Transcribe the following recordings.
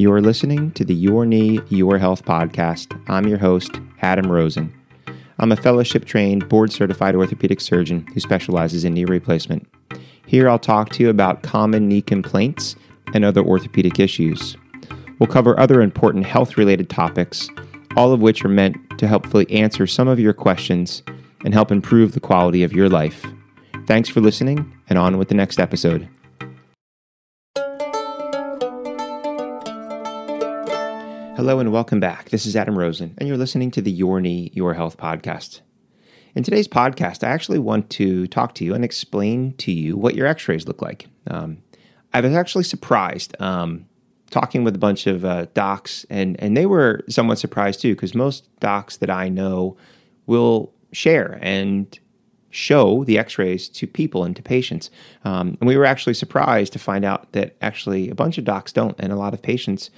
You are listening to the Your Knee, Your Health podcast. I'm your host, Adam Rosen. I'm a fellowship trained, board certified orthopedic surgeon who specializes in knee replacement. Here I'll talk to you about common knee complaints and other orthopedic issues. We'll cover other important health related topics, all of which are meant to helpfully answer some of your questions and help improve the quality of your life. Thanks for listening, and on with the next episode. Hello and welcome back. This is Adam Rosen, and you're listening to the Your Knee, Your Health podcast. In today's podcast, I actually want to talk to you and explain to you what your x rays look like. Um, I was actually surprised um, talking with a bunch of uh, docs, and, and they were somewhat surprised too, because most docs that I know will share and show the x-rays to people and to patients um, and we were actually surprised to find out that actually a bunch of docs don't and a lot of patients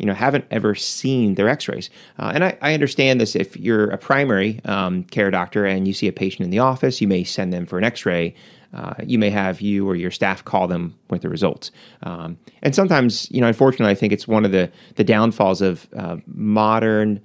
you know haven't ever seen their x-rays. Uh, and I, I, understand this if you're a primary um, care doctor and you see a patient in the office you may send them for an x-ray. Uh, you may have you or your staff call them with the results. Um, and sometimes you know unfortunately i think it's one of the the downfalls of uh, modern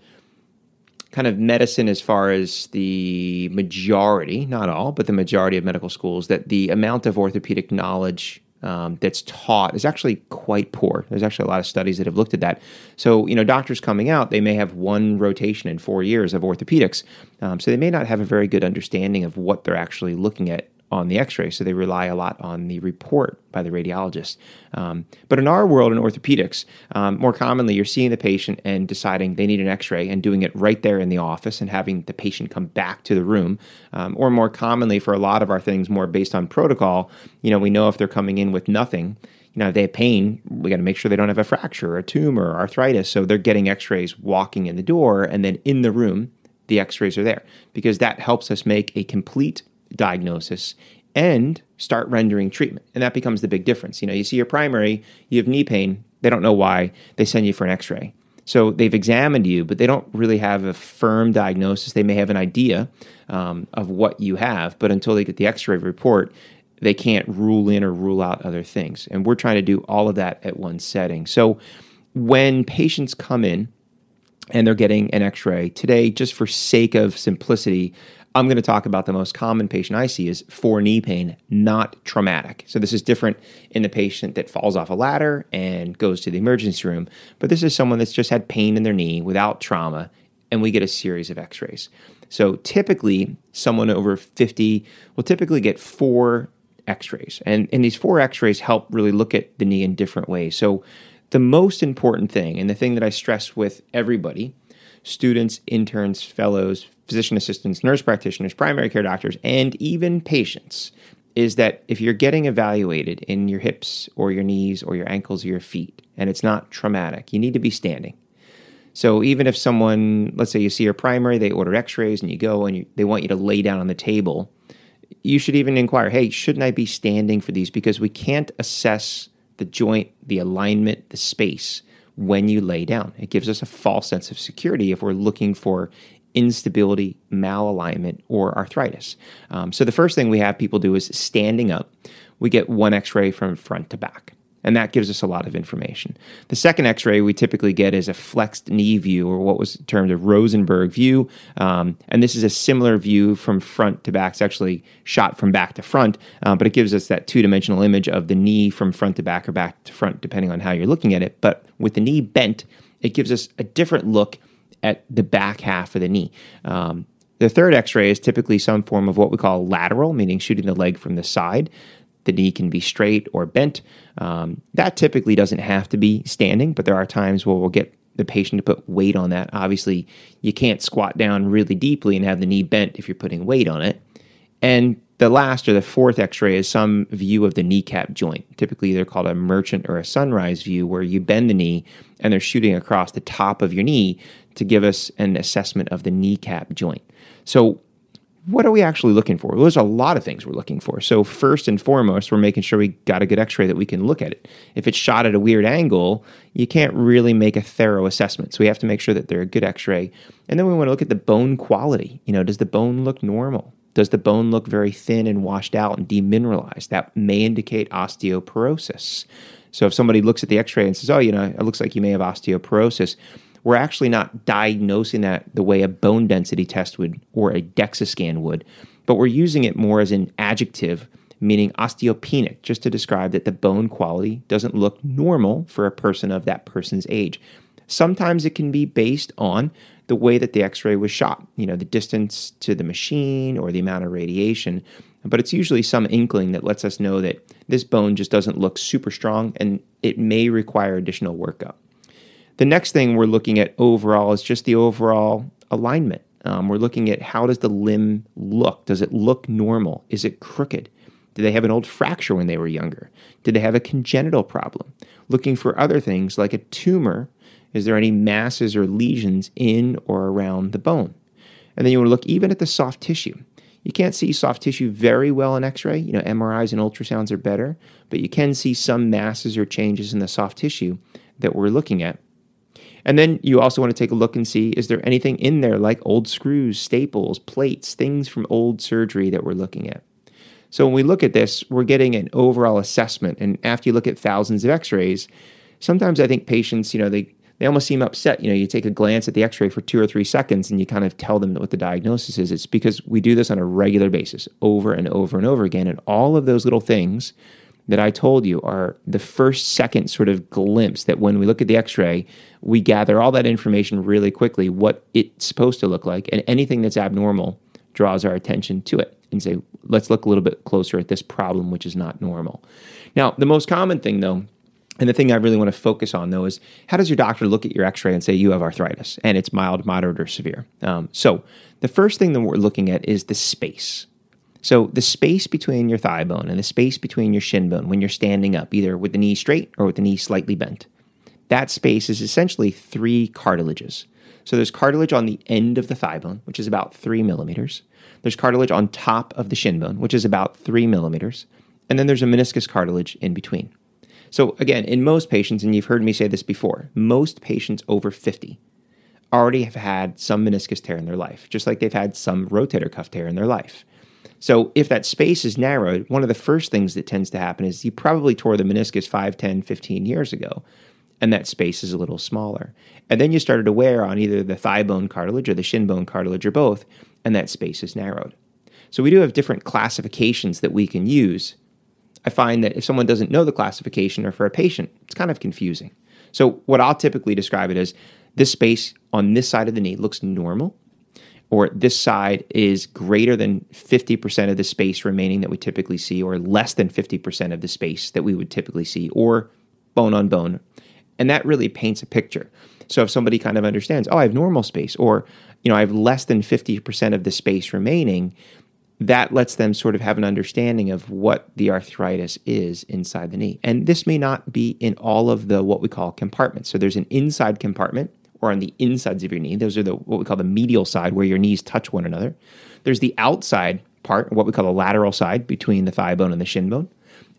kind of medicine as far as the majority not all but the majority of medical schools that the amount of orthopedic knowledge um, that's taught is actually quite poor. There's actually a lot of studies that have looked at that. So, you know, doctors coming out, they may have one rotation in four years of orthopedics. Um, so they may not have a very good understanding of what they're actually looking at on the x ray. So they rely a lot on the report by the radiologist. Um, but in our world in orthopedics, um, more commonly you're seeing the patient and deciding they need an x ray and doing it right there in the office and having the patient come back to the room. Um, or more commonly for a lot of our things, more based on protocol, you know, we know if they're coming in with nothing you know, if they have pain, we got to make sure they don't have a fracture or a tumor or arthritis. So they're getting x rays walking in the door, and then in the room, the x rays are there because that helps us make a complete diagnosis and start rendering treatment. And that becomes the big difference. You know, you see your primary, you have knee pain, they don't know why, they send you for an x ray. So they've examined you, but they don't really have a firm diagnosis. They may have an idea um, of what you have, but until they get the x ray report, they can't rule in or rule out other things. And we're trying to do all of that at one setting. So when patients come in, and they're getting an x ray. Today, just for sake of simplicity, I'm going to talk about the most common patient I see is for knee pain, not traumatic. So this is different in the patient that falls off a ladder and goes to the emergency room, but this is someone that's just had pain in their knee without trauma, and we get a series of x-rays. So typically, someone over 50 will typically get four x-rays. And, and these four x-rays help really look at the knee in different ways. So the most important thing, and the thing that I stress with everybody, students, interns, fellows, physician assistants, nurse practitioners, primary care doctors, and even patients is that if you're getting evaluated in your hips or your knees or your ankles or your feet and it's not traumatic, you need to be standing. So even if someone, let's say you see your primary, they order x-rays and you go and you, they want you to lay down on the table, you should even inquire, hey, shouldn't I be standing for these? Because we can't assess the joint, the alignment, the space when you lay down. It gives us a false sense of security if we're looking for instability, malalignment, or arthritis. Um, so the first thing we have people do is standing up. We get one x ray from front to back. And that gives us a lot of information. The second x ray we typically get is a flexed knee view, or what was termed a Rosenberg view. Um, and this is a similar view from front to back. It's actually shot from back to front, uh, but it gives us that two dimensional image of the knee from front to back or back to front, depending on how you're looking at it. But with the knee bent, it gives us a different look at the back half of the knee. Um, the third x ray is typically some form of what we call lateral, meaning shooting the leg from the side. The knee can be straight or bent. Um, that typically doesn't have to be standing, but there are times where we'll get the patient to put weight on that. Obviously, you can't squat down really deeply and have the knee bent if you're putting weight on it. And the last or the fourth x ray is some view of the kneecap joint. Typically, they're called a merchant or a sunrise view, where you bend the knee and they're shooting across the top of your knee to give us an assessment of the kneecap joint. So, what are we actually looking for? Well, there's a lot of things we're looking for. So, first and foremost, we're making sure we got a good x ray that we can look at it. If it's shot at a weird angle, you can't really make a thorough assessment. So, we have to make sure that they're a good x ray. And then we want to look at the bone quality. You know, does the bone look normal? Does the bone look very thin and washed out and demineralized? That may indicate osteoporosis. So if somebody looks at the x ray and says, oh, you know, it looks like you may have osteoporosis, we're actually not diagnosing that the way a bone density test would or a DEXA scan would, but we're using it more as an adjective, meaning osteopenic, just to describe that the bone quality doesn't look normal for a person of that person's age. Sometimes it can be based on the way that the x ray was shot, you know, the distance to the machine or the amount of radiation. But it's usually some inkling that lets us know that this bone just doesn't look super strong and it may require additional workup. The next thing we're looking at overall is just the overall alignment. Um, we're looking at how does the limb look? Does it look normal? Is it crooked? Did they have an old fracture when they were younger? Did they have a congenital problem? Looking for other things like a tumor. Is there any masses or lesions in or around the bone? And then you want to look even at the soft tissue. You can't see soft tissue very well in x ray. You know, MRIs and ultrasounds are better, but you can see some masses or changes in the soft tissue that we're looking at. And then you also want to take a look and see is there anything in there like old screws, staples, plates, things from old surgery that we're looking at. So when we look at this, we're getting an overall assessment. And after you look at thousands of x-rays, sometimes I think patients, you know, they they almost seem upset. You know, you take a glance at the x ray for two or three seconds and you kind of tell them what the diagnosis is. It's because we do this on a regular basis over and over and over again. And all of those little things that I told you are the first second sort of glimpse that when we look at the x ray, we gather all that information really quickly, what it's supposed to look like, and anything that's abnormal draws our attention to it and say, let's look a little bit closer at this problem, which is not normal. Now, the most common thing, though, and the thing I really want to focus on, though, is how does your doctor look at your x ray and say you have arthritis and it's mild, moderate, or severe? Um, so, the first thing that we're looking at is the space. So the space between your thigh bone and the space between your shin bone when you're standing up, either with the knee straight or with the knee slightly bent, that space is essentially three cartilages. So there's cartilage on the end of the thigh bone, which is about three millimeters. There's cartilage on top of the shin bone, which is about three millimeters. And then there's a meniscus cartilage in between. So again, in most patients, and you've heard me say this before, most patients over 50 already have had some meniscus tear in their life, just like they've had some rotator cuff tear in their life. So if that space is narrowed, one of the first things that tends to happen is you probably tore the meniscus 5, 10, 15 years ago, and that space is a little smaller. And then you started to wear on either the thigh bone cartilage or the shin bone cartilage or both, and that space is narrowed. So we do have different classifications that we can use. I find that if someone doesn't know the classification or for a patient, it's kind of confusing. So what I'll typically describe it as this space on this side of the knee looks normal or this side is greater than 50% of the space remaining that we typically see, or less than 50% of the space that we would typically see, or bone on bone. And that really paints a picture. So if somebody kind of understands, oh, I have normal space, or you know, I have less than 50% of the space remaining, that lets them sort of have an understanding of what the arthritis is inside the knee. And this may not be in all of the what we call compartments. So there's an inside compartment or on the insides of your knee. Those are the what we call the medial side where your knees touch one another. There's the outside part, what we call the lateral side between the thigh bone and the shin bone.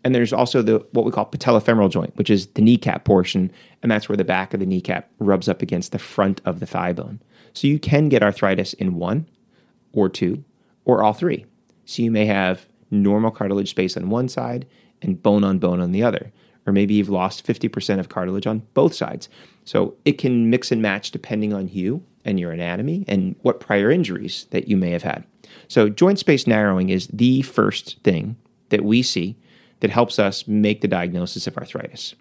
And there's also the what we call patellofemoral joint, which is the kneecap portion, and that's where the back of the kneecap rubs up against the front of the thigh bone. So you can get arthritis in one or two or all three. So you may have normal cartilage space on one side and bone on bone on the other. Or maybe you've lost 50% of cartilage on both sides. So it can mix and match depending on you and your anatomy and what prior injuries that you may have had. So joint space narrowing is the first thing that we see that helps us make the diagnosis of arthritis.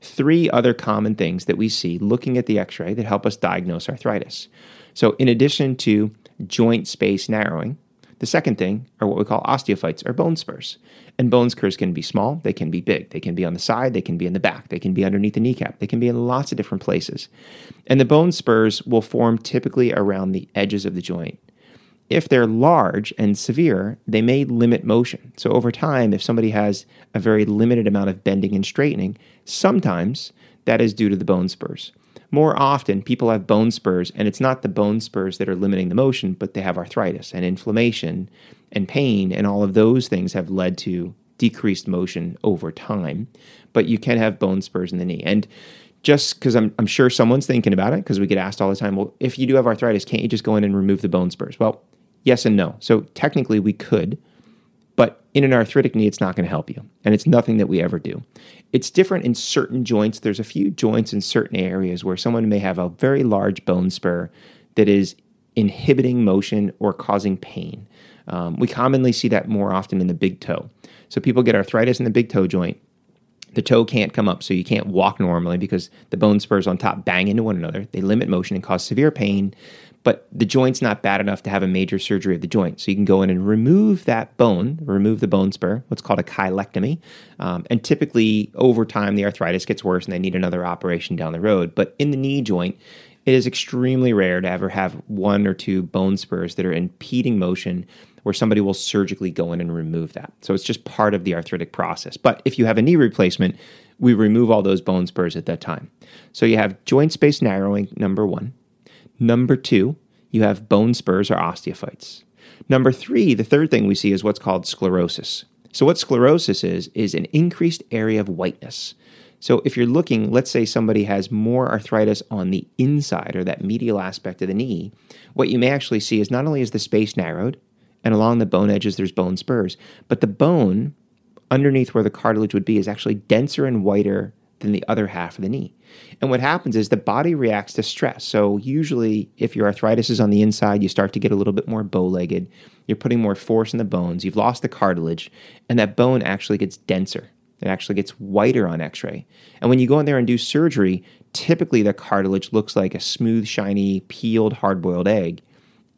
Three other common things that we see looking at the x ray that help us diagnose arthritis. So, in addition to joint space narrowing, the second thing are what we call osteophytes or bone spurs. And bone spurs can be small, they can be big, they can be on the side, they can be in the back, they can be underneath the kneecap, they can be in lots of different places. And the bone spurs will form typically around the edges of the joint. If they're large and severe, they may limit motion. So over time, if somebody has a very limited amount of bending and straightening, sometimes that is due to the bone spurs more often people have bone spurs, and it's not the bone spurs that are limiting the motion, but they have arthritis and inflammation and pain, and all of those things have led to decreased motion over time. But you can have bone spurs in the knee. And just because I'm, I'm sure someone's thinking about it, because we get asked all the time, well, if you do have arthritis, can't you just go in and remove the bone spurs? Well, yes and no. So technically, we could But in an arthritic knee, it's not going to help you. And it's nothing that we ever do. It's different in certain joints. There's a few joints in certain areas where someone may have a very large bone spur that is inhibiting motion or causing pain. Um, we commonly see that more often in the big toe. So people get arthritis in the big toe joint. The toe can't come up, so you can't walk normally because the bone spurs on top bang into one another. They limit motion and cause severe pain, but the joint's not bad enough to have a major surgery of the joint. So you can go in and remove that bone, remove the bone spur, what's called a cheilectomy. Um, and typically, over time, the arthritis gets worse and they need another operation down the road. But in the knee joint, it is extremely rare to ever have one or two bone spurs that are impeding motion where somebody will surgically go in and remove that. So it's just part of the arthritic process. But if you have a knee replacement, we remove all those bone spurs at that time. So you have joint space narrowing, number one. Number two, you have bone spurs or osteophytes. Number three, the third thing we see is what's called sclerosis. So, what sclerosis is, is an increased area of whiteness. So, if you're looking, let's say somebody has more arthritis on the inside or that medial aspect of the knee, what you may actually see is not only is the space narrowed, and along the bone edges there's bone spurs. But the bone underneath where the cartilage would be is actually denser and whiter than the other half of the knee. And what happens is the body reacts to stress. So usually if your arthritis is on the inside, you start to get a little bit more bow-legged. You're putting more force in the bones. You've lost the cartilage and that bone actually gets denser. It actually gets whiter on x-ray. And when you go in there and do surgery, typically the cartilage looks like a smooth, shiny, peeled, hard-boiled egg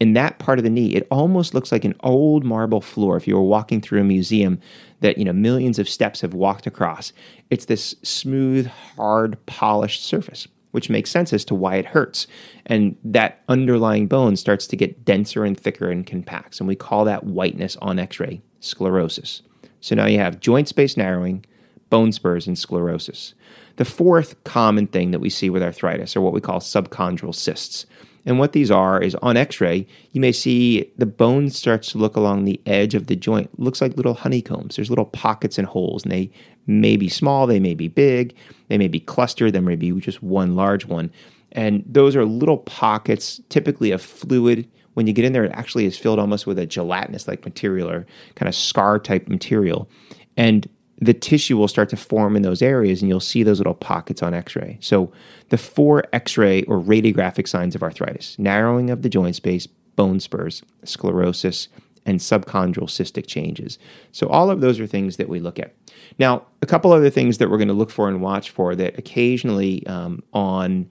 in that part of the knee, it almost looks like an old marble floor. If you were walking through a museum that you know millions of steps have walked across, it's this smooth, hard, polished surface, which makes sense as to why it hurts. And that underlying bone starts to get denser and thicker and compacts, and we call that whiteness on X-ray sclerosis. So now you have joint space narrowing, bone spurs, and sclerosis. The fourth common thing that we see with arthritis are what we call subchondral cysts. And what these are is on x ray, you may see the bone starts to look along the edge of the joint. It looks like little honeycombs. There's little pockets and holes, and they may be small, they may be big, they may be clustered, there may be just one large one. And those are little pockets, typically of fluid. When you get in there, it actually is filled almost with a gelatinous like material or kind of scar type material. And the tissue will start to form in those areas and you'll see those little pockets on x ray. So, the four x ray or radiographic signs of arthritis narrowing of the joint space, bone spurs, sclerosis, and subchondral cystic changes. So, all of those are things that we look at. Now, a couple other things that we're going to look for and watch for that occasionally um, on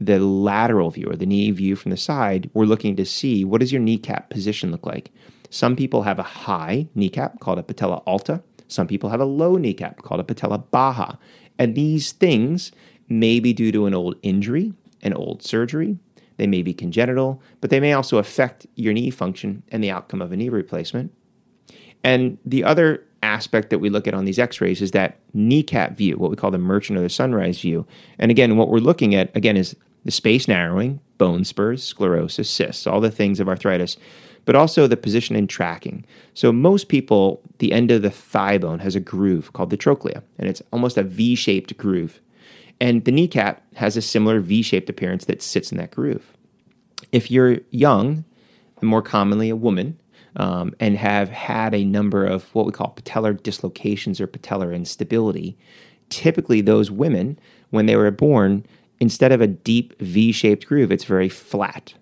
the lateral view or the knee view from the side, we're looking to see what does your kneecap position look like. Some people have a high kneecap called a patella alta some people have a low kneecap called a patella baja. And these things may be due to an old injury, an old surgery. They may be congenital, but they may also affect your knee function and the outcome of a knee replacement. And the other aspect that we look at on these x rays is that kneecap view, what we call the merchant or the sunrise view. And again, what we're looking at, again, is the space narrowing, bone spurs, sclerosis, cysts, all the things of arthritis but also the position and tracking. So most people, the end of the thigh bone has a groove called the trochlea, and it's almost a V-shaped groove. And the kneecap has a similar V-shaped appearance that sits in that groove. If you're young, more commonly a woman, um, and have had a number of what we call patellar dislocations or patellar instability, typically those women, when they were born, instead of a deep V shaped groove, it's very flat.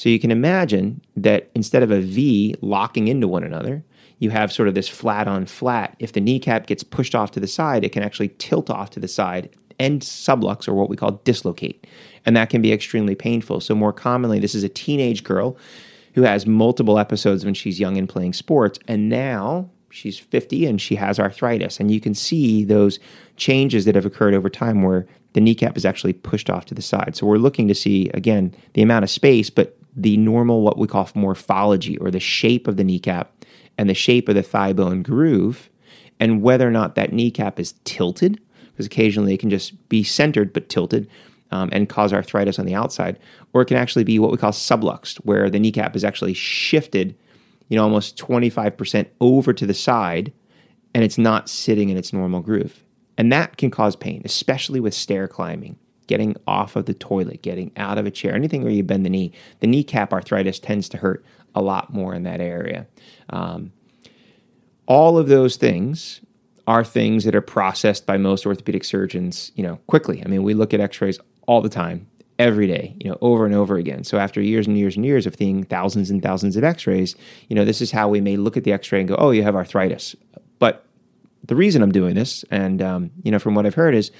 So you can imagine that instead of a V locking into one another, you have sort of this flat on flat. If the kneecap gets pushed off to the side, it can actually tilt off to the side and sublux, or what we call dislocate. And that can be extremely painful. So, more commonly, this is a teenage girl who has multiple episodes when she's young and playing sports. And now she's 50 and she has arthritis. And you can see those changes that have occurred over time where the kneecap is actually pushed off to the side. So, we're looking to see, again, the amount of space, but the normal, what we call morphology or the shape of the kneecap and the shape of the thigh bone groove, and whether or not that kneecap is tilted, because occasionally it can just be centered but tilted um, and cause arthritis on the outside, or it can actually be what we call subluxed, where the kneecap is actually shifted, you know, almost 25% over to the side, and it's not sitting in its normal groove. And that can cause pain, especially with stair climbing getting off of the toilet, getting out of a chair, anything where you bend the knee. The kneecap arthritis tends to hurt a lot more in that area. Um, all of those things are things that are processed by most orthopedic surgeons, you know, quickly. I mean, we look at x-rays all the time, every day, you know, over and over again. So after years and years and years of seeing thousands and thousands of x-rays, you know, this is how we may look at the x-ray and go, "Oh, you have arthritis." But the reason I'm doing this and um, you know, from what I've heard is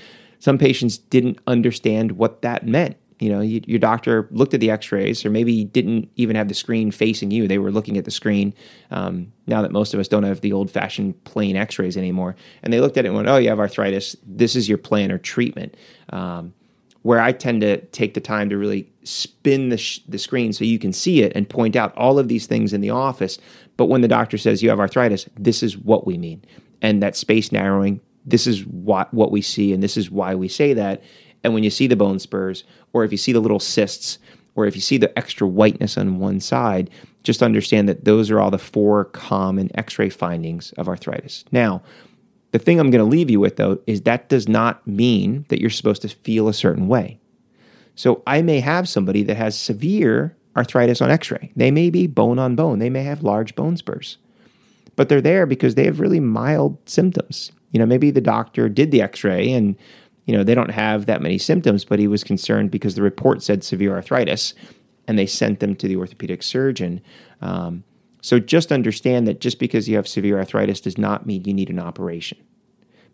some patients didn't understand what that meant you know, you, your doctor looked at the X-rays, or maybe didn't even have the screen facing you. They were looking at the screen. Um, now that most of us don't have the old-fashioned plain X-rays anymore, and they looked at it and went, "Oh, you have arthritis. This is your plan or treatment." Um, where I tend to take the time to really spin the, sh- the screen so you can see it and point out all of these things in the office. But when the doctor says you have arthritis, this is what we mean, and that space narrowing. This is what what we see, and this is why we say that. And when you see the bone spurs, or if you see the little cysts, or if you see the extra whiteness on one side, just understand that those are all the four common x ray findings of arthritis. Now, the thing I'm going to leave you with, though, is that does not mean that you're supposed to feel a certain way. So I may have somebody that has severe arthritis on x ray. They may be bone on bone, they may have large bone spurs, but they're there because they have really mild symptoms. You know, maybe the doctor did the x ray and you know, they don't have that many symptoms, but he was concerned because the report said severe arthritis and they sent them to the orthopedic surgeon. Um, so just understand that just because you have severe arthritis does not mean you need an operation.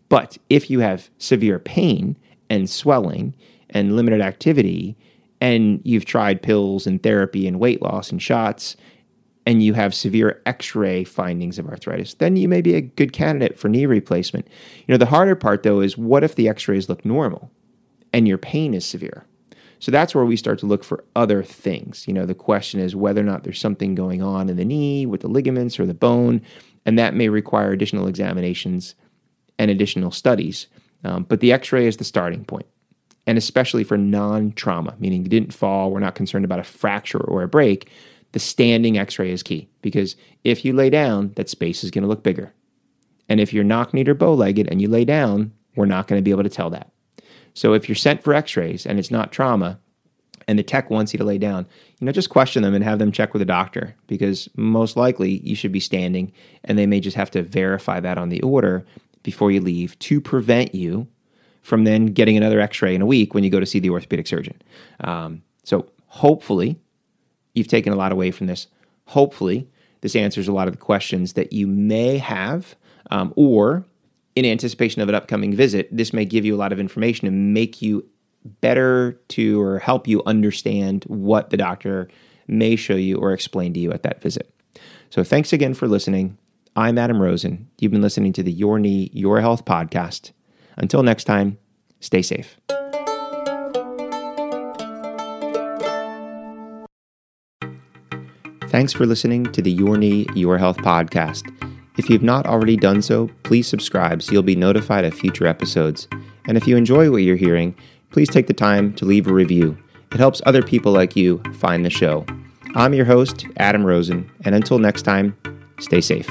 But if you have severe pain and swelling and limited activity, and you've tried pills and therapy and weight loss and shots, and you have severe x-ray findings of arthritis, then you may be a good candidate for knee replacement. You know, the harder part though is what if the x-rays look normal and your pain is severe? So that's where we start to look for other things. You know, the question is whether or not there's something going on in the knee with the ligaments or the bone, and that may require additional examinations and additional studies. Um, but the x ray is the starting point, and especially for non trauma, meaning you didn't fall, we're not concerned about a fracture or a break the standing x ray is key because if you lay down, that space is going to look bigger. And if you're knock kneed or bow legged and you lay down, we're not going to be able to tell that. So if you're sent for x rays and it's not trauma, and the tech wants you to lay down, you know, just question them and have them check with a doctor because most likely you should be standing and they may just have to verify that on the order before you leave to prevent you from then getting another x ray in a week when you go to see the orthopedic surgeon. Um, so hopefully you've taken a lot away from this. Hopefully, this answers a lot of the questions that you may have, um, or in anticipation of an upcoming visit, this may give you a lot of information and make you better to or help you understand what the doctor may show you or explain to you at that visit. So, thanks again for listening. I'm Adam Rosen. You've been listening to the Your Knee, Your Health podcast. Until next time, stay safe. Thanks for listening to the Your Knee, Your Health podcast. If you've not already done so, please subscribe so you'll be notified of future episodes. And if you enjoy what you're hearing, please take the time to leave a review. It helps other people like you find the show. I'm your host, Adam Rosen, and until next time, stay safe.